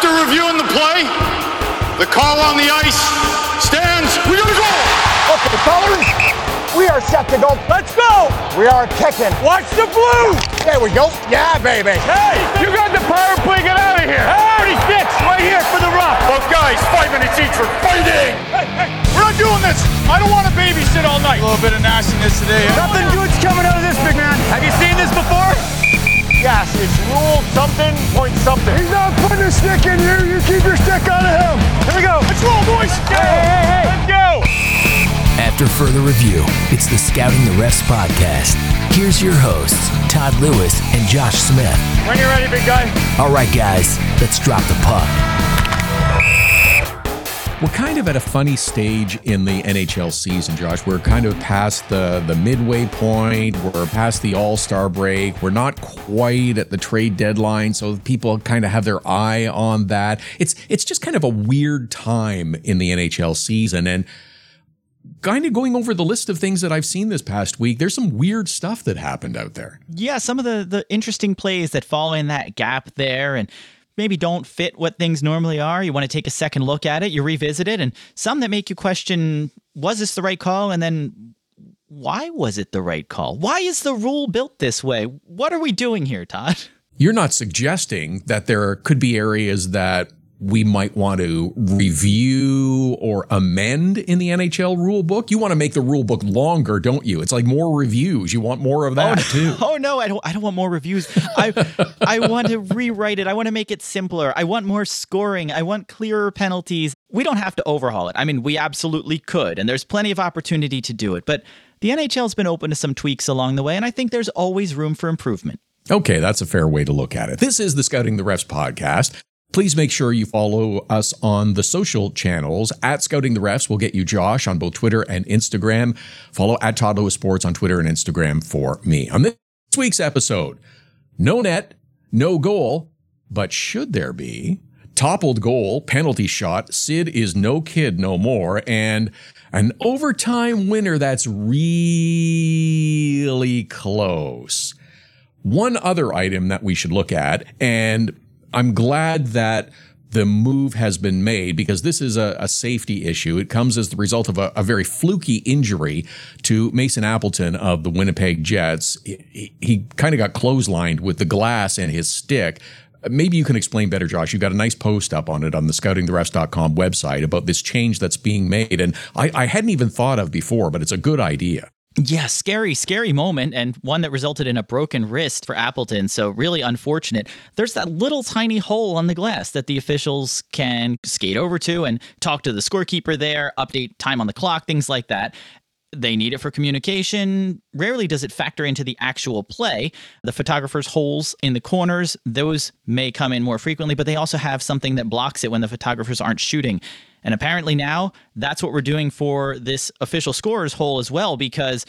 After reviewing the play, the call on the ice stands. We got a goal. Okay, fellas, we are set to go. Let's go! We are kicking. Watch the blue! There we go. Yeah, baby. Hey, you got the power play, get out of here! Hey, 36, right here for the rock! Both guys, five minutes each for fighting. Hey, hey, we're not doing this! I don't want to babysit all night! A little bit of nastiness today. Nothing good's coming out of this, big man! Have you seen this before? Yes, it's rule something, point something. He's not putting a stick in you, you keep your stick out of him! Here we go! Let's roll, boys! Hey, hey, hey, Let's go! After further review, it's the Scouting the Refs podcast. Here's your hosts, Todd Lewis and Josh Smith. When you're ready, big guy. All right, guys, let's drop the puck. We're kind of at a funny stage in the NHL season, Josh. We're kind of past the the midway point. We're past the All Star break. We're not quite at the trade deadline, so people kind of have their eye on that. It's it's just kind of a weird time in the NHL season, and kind of going over the list of things that I've seen this past week. There's some weird stuff that happened out there. Yeah, some of the the interesting plays that fall in that gap there, and maybe don't fit what things normally are. You want to take a second look at it, you revisit it, and some that make you question was this the right call? And then why was it the right call? Why is the rule built this way? What are we doing here, Todd? You're not suggesting that there could be areas that we might want to review or amend in the NHL rule book. You want to make the rule book longer, don't you? It's like more reviews. You want more of that oh, too. Oh no, I don't I don't want more reviews. I I want to rewrite it. I want to make it simpler. I want more scoring. I want clearer penalties. We don't have to overhaul it. I mean, we absolutely could, and there's plenty of opportunity to do it. But the NHL's been open to some tweaks along the way, and I think there's always room for improvement. Okay, that's a fair way to look at it. This is the Scouting the Refs podcast. Please make sure you follow us on the social channels at Scouting the Refs. We'll get you Josh on both Twitter and Instagram. Follow at Todd Lewis Sports on Twitter and Instagram for me. On this week's episode, no net, no goal, but should there be? Toppled goal, penalty shot, Sid is no kid no more, and an overtime winner that's really close. One other item that we should look at, and I'm glad that the move has been made because this is a, a safety issue. It comes as the result of a, a, very fluky injury to Mason Appleton of the Winnipeg Jets. He, he kind of got clotheslined with the glass and his stick. Maybe you can explain better, Josh. You've got a nice post up on it on the scoutingtherefs.com website about this change that's being made. And I, I hadn't even thought of before, but it's a good idea. Yeah, scary, scary moment, and one that resulted in a broken wrist for Appleton. So, really unfortunate. There's that little tiny hole on the glass that the officials can skate over to and talk to the scorekeeper there, update time on the clock, things like that. They need it for communication. Rarely does it factor into the actual play. The photographer's holes in the corners, those may come in more frequently, but they also have something that blocks it when the photographers aren't shooting. And apparently now that's what we're doing for this official scorer's hole as well, because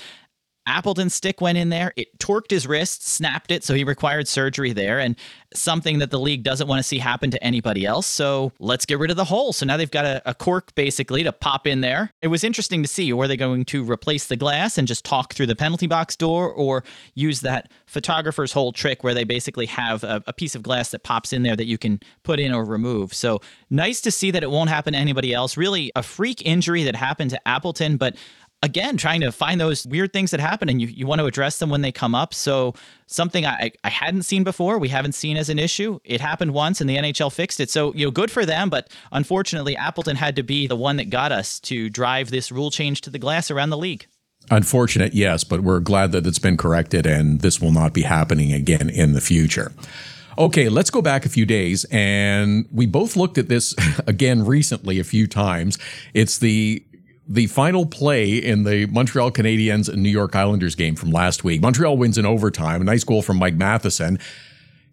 Appleton's stick went in there. It torqued his wrist, snapped it, so he required surgery there, and something that the league doesn't want to see happen to anybody else. So let's get rid of the hole. So now they've got a, a, cork basically to pop in there. It was interesting to see were they going to replace the glass and just talk through the penalty box door, or use that photographer's hole trick where they basically have a, a piece of glass that pops in there that you can put in or remove. So nice to see that it won't happen to anybody else. Really a freak injury that happened to Appleton, but again trying to find those weird things that happen and you, you want to address them when they come up so something I, I hadn't seen before we haven't seen as an issue it happened once and the nhl fixed it so you know good for them but unfortunately appleton had to be the one that got us to drive this rule change to the glass around the league unfortunate yes but we're glad that it's been corrected and this will not be happening again in the future Okay, let's go back a few days. And we both looked at this again recently a few times. It's the the final play in the Montreal Canadiens and New York Islanders game from last week. Montreal wins in overtime. A nice goal from Mike Matheson.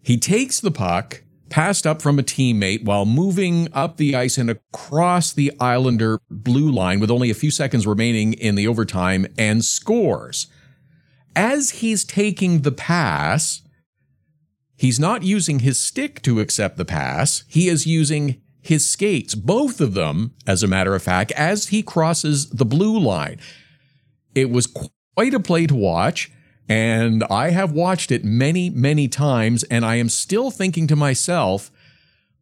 He takes the puck, passed up from a teammate while moving up the ice and across the Islander blue line with only a few seconds remaining in the overtime and scores. As he's taking the pass, he's not using his stick to accept the pass. He is using his skates, both of them, as a matter of fact, as he crosses the blue line. It was quite a play to watch, and I have watched it many, many times, and I am still thinking to myself,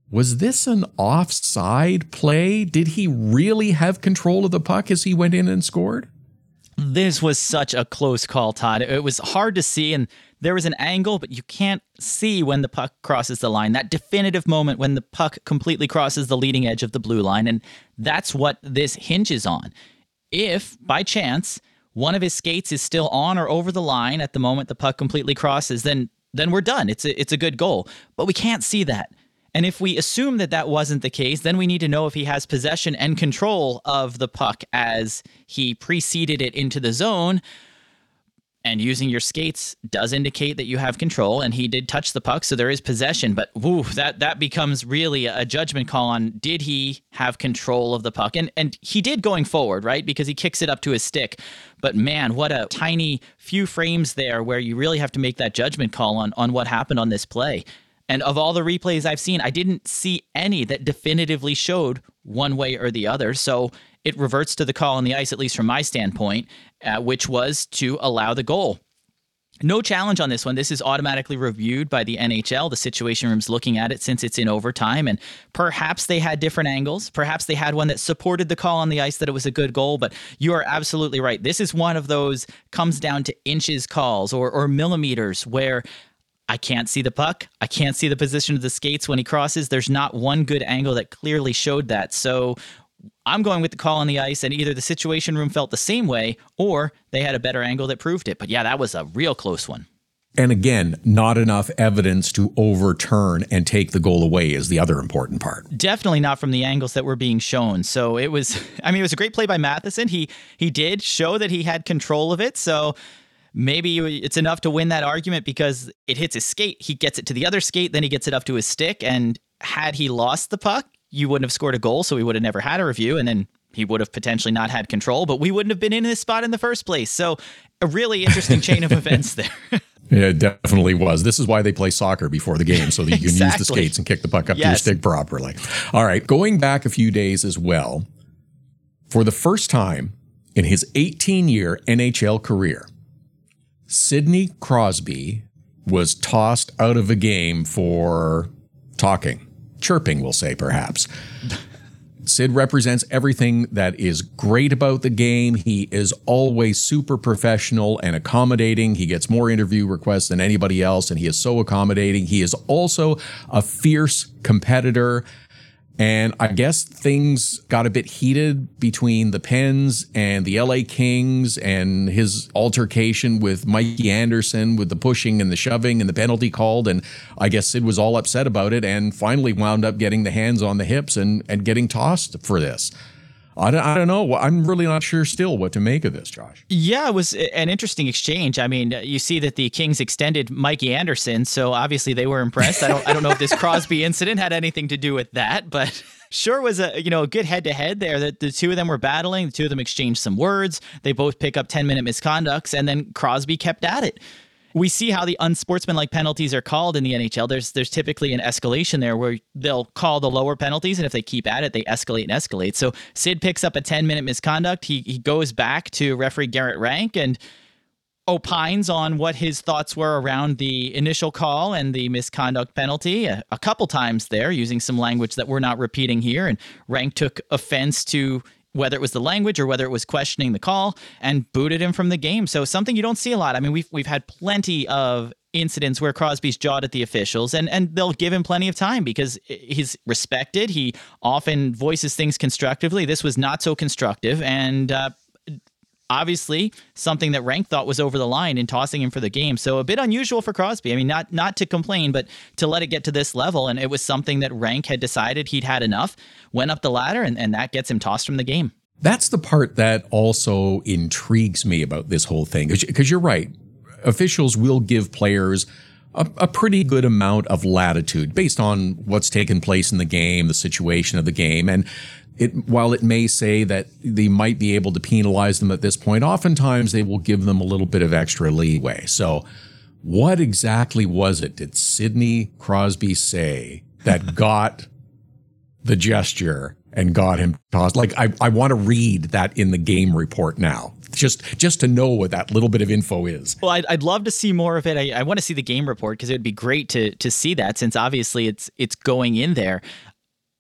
Was this an offside play? Did he really have control of the puck as he went in and scored? This was such a close call, Todd. It was hard to see, and there was an angle, but you can't see when the puck crosses the line. That definitive moment when the puck completely crosses the leading edge of the blue line. And that's what this hinges on. If, by chance, one of his skates is still on or over the line at the moment the puck completely crosses, then then we're done. It's a, it's a good goal. But we can't see that. And if we assume that that wasn't the case, then we need to know if he has possession and control of the puck as he preceded it into the zone. And using your skates does indicate that you have control, and he did touch the puck, so there is possession. But woo, that that becomes really a judgment call on did he have control of the puck, and and he did going forward, right? Because he kicks it up to his stick. But man, what a tiny few frames there where you really have to make that judgment call on on what happened on this play. And of all the replays I've seen, I didn't see any that definitively showed one way or the other. So it reverts to the call on the ice, at least from my standpoint, uh, which was to allow the goal. No challenge on this one. This is automatically reviewed by the NHL. The Situation Room's looking at it since it's in overtime, and perhaps they had different angles. Perhaps they had one that supported the call on the ice that it was a good goal. But you are absolutely right. This is one of those comes down to inches calls or, or millimeters where I can't see the puck. I can't see the position of the skates when he crosses. There's not one good angle that clearly showed that. So I'm going with the call on the ice, and either the situation room felt the same way or they had a better angle that proved it. But yeah, that was a real close one. And again, not enough evidence to overturn and take the goal away is the other important part. Definitely not from the angles that were being shown. So it was I mean it was a great play by Matheson. He he did show that he had control of it. So maybe it's enough to win that argument because it hits his skate, he gets it to the other skate, then he gets it up to his stick and had he lost the puck, you wouldn't have scored a goal, so we would have never had a review, and then he would have potentially not had control, but we wouldn't have been in this spot in the first place. So, a really interesting chain of events there. Yeah, it definitely was. This is why they play soccer before the game, so that you can exactly. use the skates and kick the puck up yes. to your stick properly. All right, going back a few days as well, for the first time in his 18 year NHL career, Sidney Crosby was tossed out of a game for talking chirping, we'll say, perhaps. Sid represents everything that is great about the game. He is always super professional and accommodating. He gets more interview requests than anybody else, and he is so accommodating. He is also a fierce competitor and I guess things got a bit heated between the Pens and the LA Kings and his altercation with Mikey Anderson with the pushing and the shoving and the penalty called. And I guess Sid was all upset about it and finally wound up getting the hands on the hips and, and getting tossed for this. I don't, I don't know. I'm really not sure still what to make of this, Josh. Yeah, it was an interesting exchange. I mean, you see that the Kings extended Mikey Anderson, so obviously they were impressed. I don't, I don't know if this Crosby incident had anything to do with that, but sure was a you know a good head to head there. That the two of them were battling. The two of them exchanged some words. They both pick up 10 minute misconducts, and then Crosby kept at it we see how the unsportsmanlike penalties are called in the NHL. There's there's typically an escalation there where they'll call the lower penalties, and if they keep at it, they escalate and escalate. So Sid picks up a 10 minute misconduct. He he goes back to referee Garrett Rank and opines on what his thoughts were around the initial call and the misconduct penalty a, a couple times there, using some language that we're not repeating here. And Rank took offense to whether it was the language or whether it was questioning the call, and booted him from the game. So something you don't see a lot. I mean, we've we've had plenty of incidents where Crosby's jawed at the officials, and and they'll give him plenty of time because he's respected. He often voices things constructively. This was not so constructive, and. Uh, obviously something that Rank thought was over the line in tossing him for the game. So a bit unusual for Crosby. I mean, not not to complain, but to let it get to this level. And it was something that Rank had decided he'd had enough went up the ladder, and, and that gets him tossed from the game. That's the part that also intrigues me about this whole thing. Because you're right. Officials will give players a, a, pretty good amount of latitude based on what's taken place in the game, the situation of the game. And it, while it may say that they might be able to penalize them at this point, oftentimes they will give them a little bit of extra leeway. So, what exactly was it did Sidney Crosby say that got the gesture and got him tossed. Like I, I want to read that in the game report now, just just to know what that little bit of info is. Well, I'd, I'd love to see more of it. I, I want to see the game report because it would be great to to see that since obviously it's it's going in there.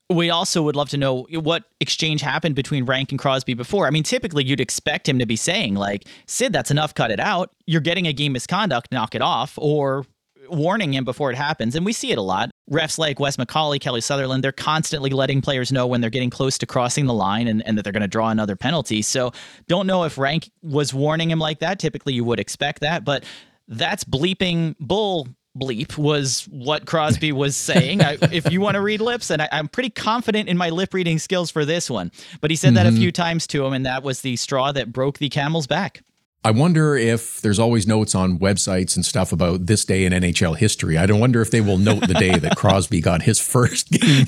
We also would love to know what exchange happened between Rank and Crosby before. I mean, typically you'd expect him to be saying like, "Sid, that's enough. Cut it out. You're getting a game misconduct. Knock it off." Or warning him before it happens. And we see it a lot. Refs like Wes McCauley, Kelly Sutherland, they're constantly letting players know when they're getting close to crossing the line and, and that they're going to draw another penalty. So don't know if Rank was warning him like that. Typically, you would expect that, but that's bleeping bull bleep was what Crosby was saying. I, if you want to read lips, and I, am pretty confident in my lip reading skills for this one, but he said mm-hmm. that a mm-hmm. few times to him, and that was the straw that broke the camel's back. I wonder if there's always notes on websites and stuff about this day in NHL history. I don't wonder if they will note the day that Crosby got his first game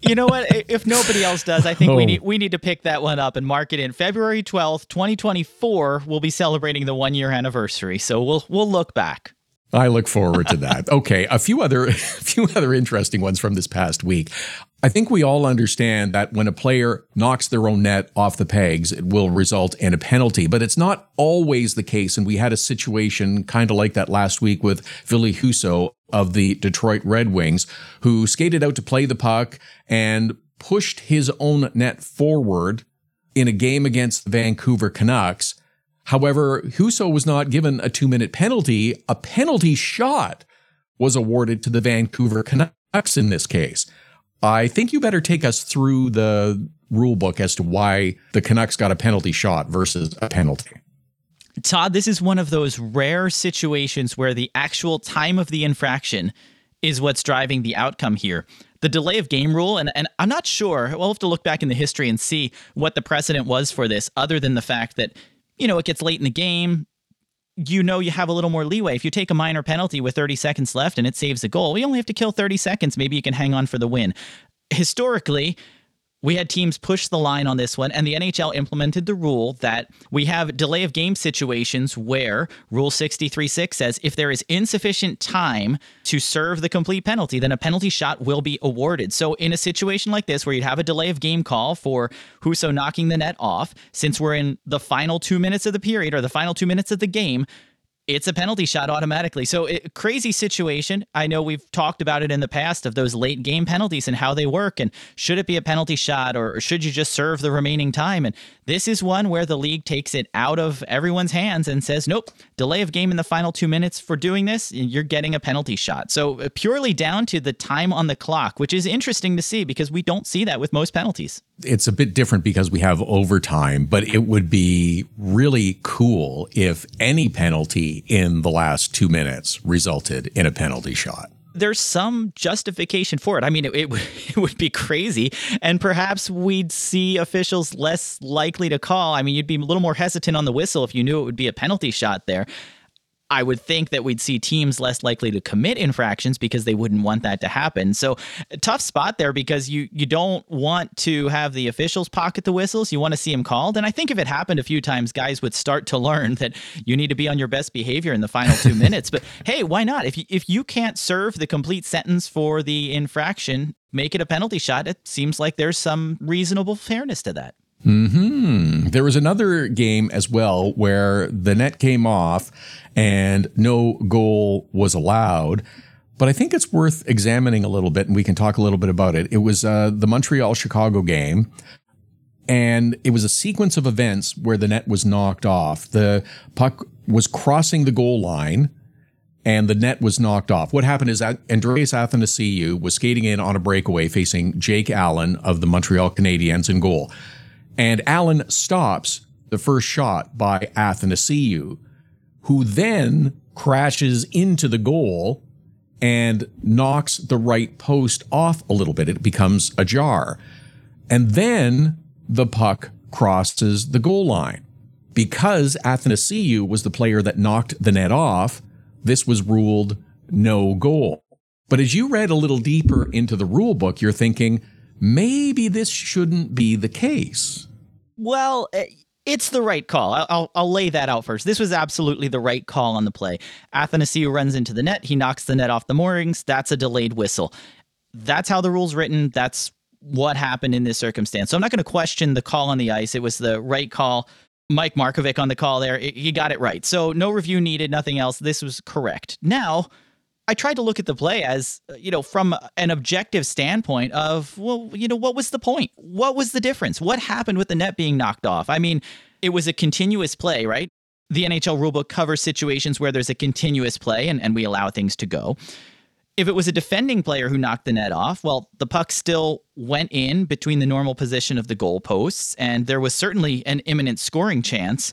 you know what? If nobody else does, I think oh. we need we need to pick that one up and mark it in February twelfth, twenty twenty four. We'll be celebrating the one year anniversary, so we'll we'll look back. I look forward to that. Okay, a few other a few other interesting ones from this past week. I think we all understand that when a player knocks their own net off the pegs, it will result in a penalty, but it's not always the case. And we had a situation kind of like that last week with Ville Husso of the Detroit Red Wings, who skated out to play the puck and pushed his own net forward in a game against the Vancouver Canucks However, Husso was not given a two minute penalty. A penalty shot was awarded to the Vancouver Canucks in this case. I think you better take us through the rule book as to why the Canucks got a penalty shot versus a penalty. Todd, this is one of those rare situations where the actual time of the infraction is what's driving the outcome here. The delay of game rule, and, and I'm not sure, we'll have to look back in the history and see what the precedent was for this, other than the fact that you know, it gets late in the game. You know, you have a little more leeway. If you take a minor penalty with 30 seconds left and it saves a goal, we only have to kill 30 seconds. Maybe you can hang on for the win. Historically, we had teams push the line on this one, and the NHL implemented the rule that we have delay of game situations where Rule 63.6 says if there is insufficient time to serve the complete penalty, then a penalty shot will be awarded. So, in a situation like this, where you'd have a delay of game call for Husso knocking the net off, since we're in the final two minutes of the period or the final two minutes of the game, it's a penalty shot automatically. So, it, crazy situation. I know we've talked about it in the past of those late game penalties and how they work. And should it be a penalty shot or, should you just serve the remaining time? And this is one where the league takes it out of everyone's hands and says, nope, delay of game in the final two minutes for doing this, you're getting a penalty shot. So, uh, purely down to the time on the clock, which is interesting to see because we don't see that with most penalties it's a bit different because we have overtime, but it would be really cool if any penalty in the last two minutes resulted in a penalty shot. There's some justification for it. I mean, it, it, it would be crazy, and perhaps we'd see officials less likely to call. I mean, you'd be a little more hesitant on the whistle if you knew it would be a penalty shot there. I would think that we'd see teams less likely to commit infractions because they wouldn't want that to happen. So tough spot there because you you don't want to have the officials pocket the whistles. You want to see them called. And I think if it happened a few times, guys would start to learn that you need to be on your best behavior in the final two minutes. But hey, why not? If you, if you can't serve the complete sentence for the infraction, make it a penalty shot. It seems like there's some reasonable fairness to that. Hmm. There was another game as well where the net came off and no goal was allowed. But I think it's worth examining a little bit, and we can talk a little bit about it. It was uh, the Montreal Chicago game, and it was a sequence of events where the net was knocked off. The puck was crossing the goal line, and the net was knocked off. What happened is that Andreas Athanasiou was skating in on a breakaway facing Jake Allen of the Montreal Canadiens in goal. And Allen stops the first shot by Athanasiou, who then crashes into the goal and knocks the right post off a little bit. It becomes ajar. And then the puck crosses the goal line. Because Athanasiou was the player that knocked the net off, this was ruled no goal. But as you read a little deeper into the rule book, you're thinking, maybe this shouldn't be the case. Well, eh, it's the right call. I'll, I'll lay that out first. This was absolutely the right call on the play. Athanasiou runs into the net. He knocks the net off the moorings. That's a delayed whistle. That's how the rule's written. That's what happened in this circumstance. So I'm not going to question the call on the ice. It was the right call. Mike Markovic on the call there, he got it right. So no review needed, nothing else. This was correct. Now, I tried to look at the play as, uh, you know, from an objective standpoint of, well, you know, what was the point? What was the difference? What happened with the net being knocked off? I mean, it was a continuous play, right? The NHL rulebook covers situations where there's a continuous play and, and we allow things to go. If it was a defending player who knocked the net off, well, the puck still went in between the normal position of the goalposts, and there was certainly an imminent scoring chance.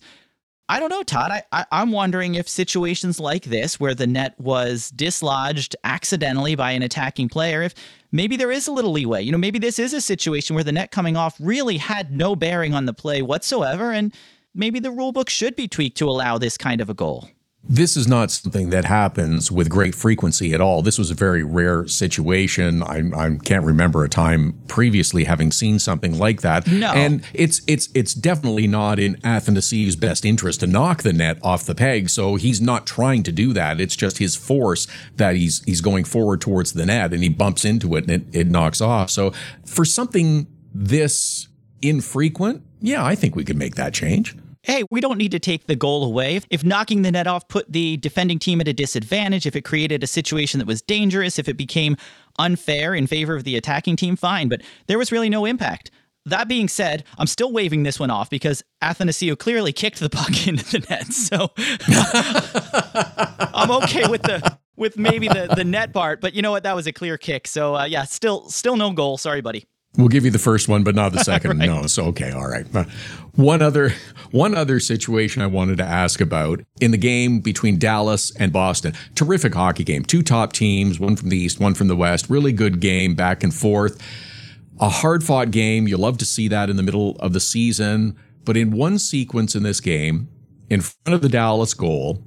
I don't know, Todd. I, I, I'm wondering if situations like this, where the net was dislodged accidentally by an attacking player, if maybe there is a little leeway. You know, maybe this is a situation where the net coming off really had no bearing on the play whatsoever, and maybe the rulebook should be tweaked to allow this kind of a goal. This is not something that happens with great frequency at all. This was a very rare situation. I, I can't remember a time previously having seen something like that. No. And it's it's it's definitely not in Athanasiou's best interest to knock the net off the peg. So he's not trying to do that. It's just his force that he's he's going forward towards the net and he bumps into it and it, it knocks off. So for something this infrequent, yeah, I think we could make that change hey, we don't need to take the goal away. If knocking the net off put the defending team at a disadvantage, if it created a situation that was dangerous, if it became unfair in favor of the attacking team, fine. But there was really no impact. That being said, I'm still waving this one off because Athanasiou clearly kicked the puck into the net. So I'm okay with the with maybe the the net part, but you know what? That was a clear kick. So uh, yeah, still still no goal. Sorry, buddy. We'll give you the first one, but not the second. right. No, so okay, all right. One other one other situation I wanted to ask about in the game between Dallas and Boston. Terrific hockey game. Two top teams, one from the East, one from the West. Really good game, back and forth. A hard fought game. You love to see that in the middle of the season. But in one sequence in this game, in front of the Dallas goal,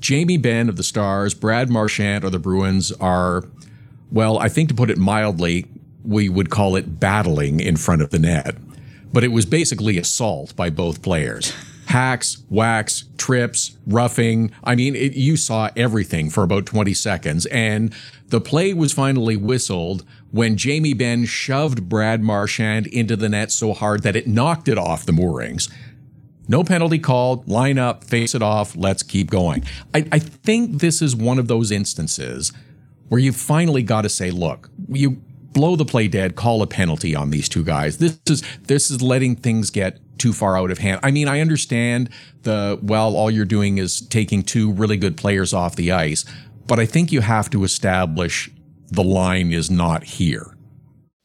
Jamie Benn of the Stars, Brad Marchand of the Bruins are, well, I think to put it mildly, we would call it battling in front of the net. But it was basically assault by both players. Hacks, whacks, trips, roughing. I mean, it, you saw everything for about 20 seconds. And the play was finally whistled when Jamie Benn shoved Brad Marchand into the net so hard that it knocked it off the moorings. No penalty called, line up, face it off, let's keep going. I, I think this is one of those instances where you finally got to say, look, you blow the play dead, call a penalty on these two guys. This is this is letting things get too far out of hand. I mean, I understand the well, all you're doing is taking two really good players off the ice, but I think you have to establish the line is not here.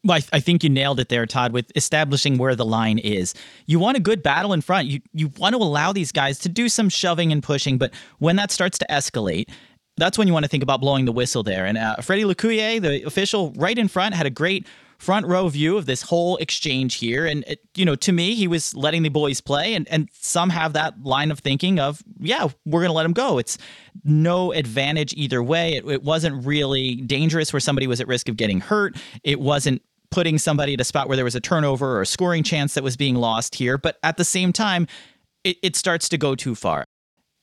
Well, I, I, think you nailed it there, Todd, with establishing where the line is. You want a good battle in front. You you want to allow these guys to do some shoving and pushing, but when that starts to escalate, that's when you want to think about blowing the whistle there. And uh, Freddie L'Ecuyer, the official right in front, had a great front row view of this whole exchange here. And, it, you know, to me, he was letting the boys play. And, and some have that line of thinking of, yeah, we're going to let him go. It's no advantage either way. It, it wasn't really dangerous where somebody was at risk of getting hurt. It wasn't putting somebody at a spot where there was a turnover or a scoring chance that was being lost here. But at the same time, it, it starts to go too far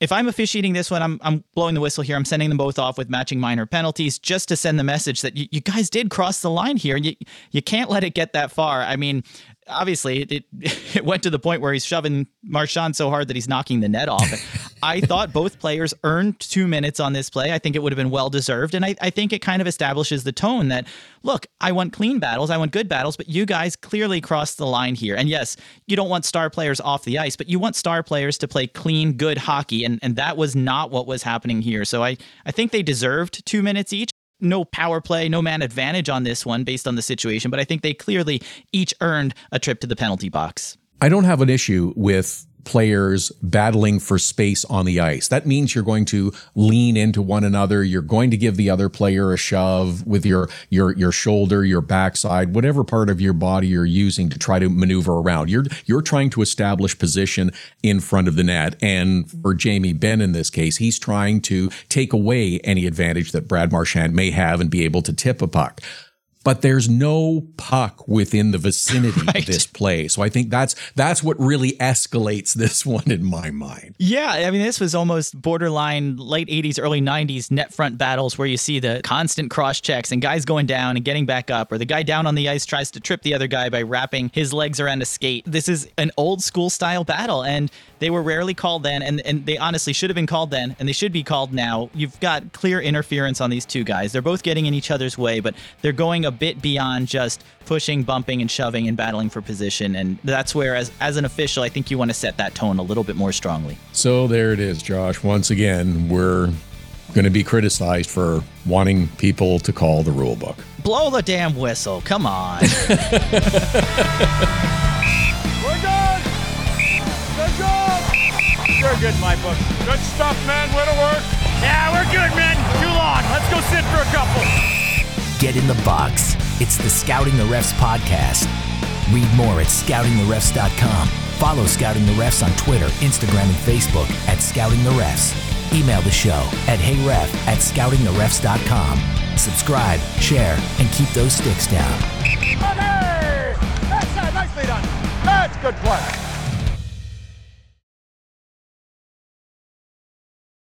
if I'm officiating this one, I'm, I'm blowing the whistle here. I'm sending them both off with matching minor penalties just to send the message that you, you guys did cross the line here. And you, you can't let it get that far. I mean, obviously it, it went to the point where he's shoving Marchand so hard that he's knocking the net off. I thought both players earned two minutes on this play. I think it would have been well deserved. And I, I think it kind of establishes the tone that, look, I want clean battles, I want good battles, but you guys clearly crossed the line here. And yes, you don't want star players off the ice, but you want star players to play clean, good hockey. And, and that was not what was happening here. So I, I think they deserved two minutes each no power play, no man advantage on this one based on the situation, but I think they clearly each earned a trip to the penalty box. I don't have an issue with players battling for space on the ice. That means you're going to lean into one another. You're going to give the other player a shove with your your your shoulder, your backside, whatever part of your body you're using to try to maneuver around. You're you're trying to establish position in front of the net. And for Jamie Benn in this case, he's trying to take away any advantage that Brad Marchand may have and be able to tip a puck but there's no puck within the vicinity Right. of this play. So I think that's that's what really escalates this one in my mind. Yeah, I mean, this was almost borderline late 80s, early 90s net front battles where you see the constant cross checks and guys going down and getting back up, or the guy down on the ice tries to trip the other guy by wrapping his legs around a skate. This is an old school style battle, and they were rarely called then, and, and they honestly should have been called then, and they should be called now. You've got clear interference on these two guys. They're both getting in each other's way, but they're going a bit beyond just pushing, bumping, and shoving and battling for position. And that's where, as, as an official, I think you want to set that tone a little bit more strongly. So there it is, Josh. Once again, we're going to be criticized for wanting people to call the rule book. Blow the damn whistle. Come on. We're good. Good job. You're good my book. Good stuff, man. Way to work. Yeah, we're good, man. Too long. Let's go sit for a couple. Get in the box. It's the Scouting the Refs podcast. Read more at scoutingtherefs.com. Follow Scouting the Refs on Twitter, Instagram, and Facebook at Scouting the Refs. Email the show at heyref at scoutingtherefs.com. Subscribe, share, and keep those sticks down. That's done. That's good play.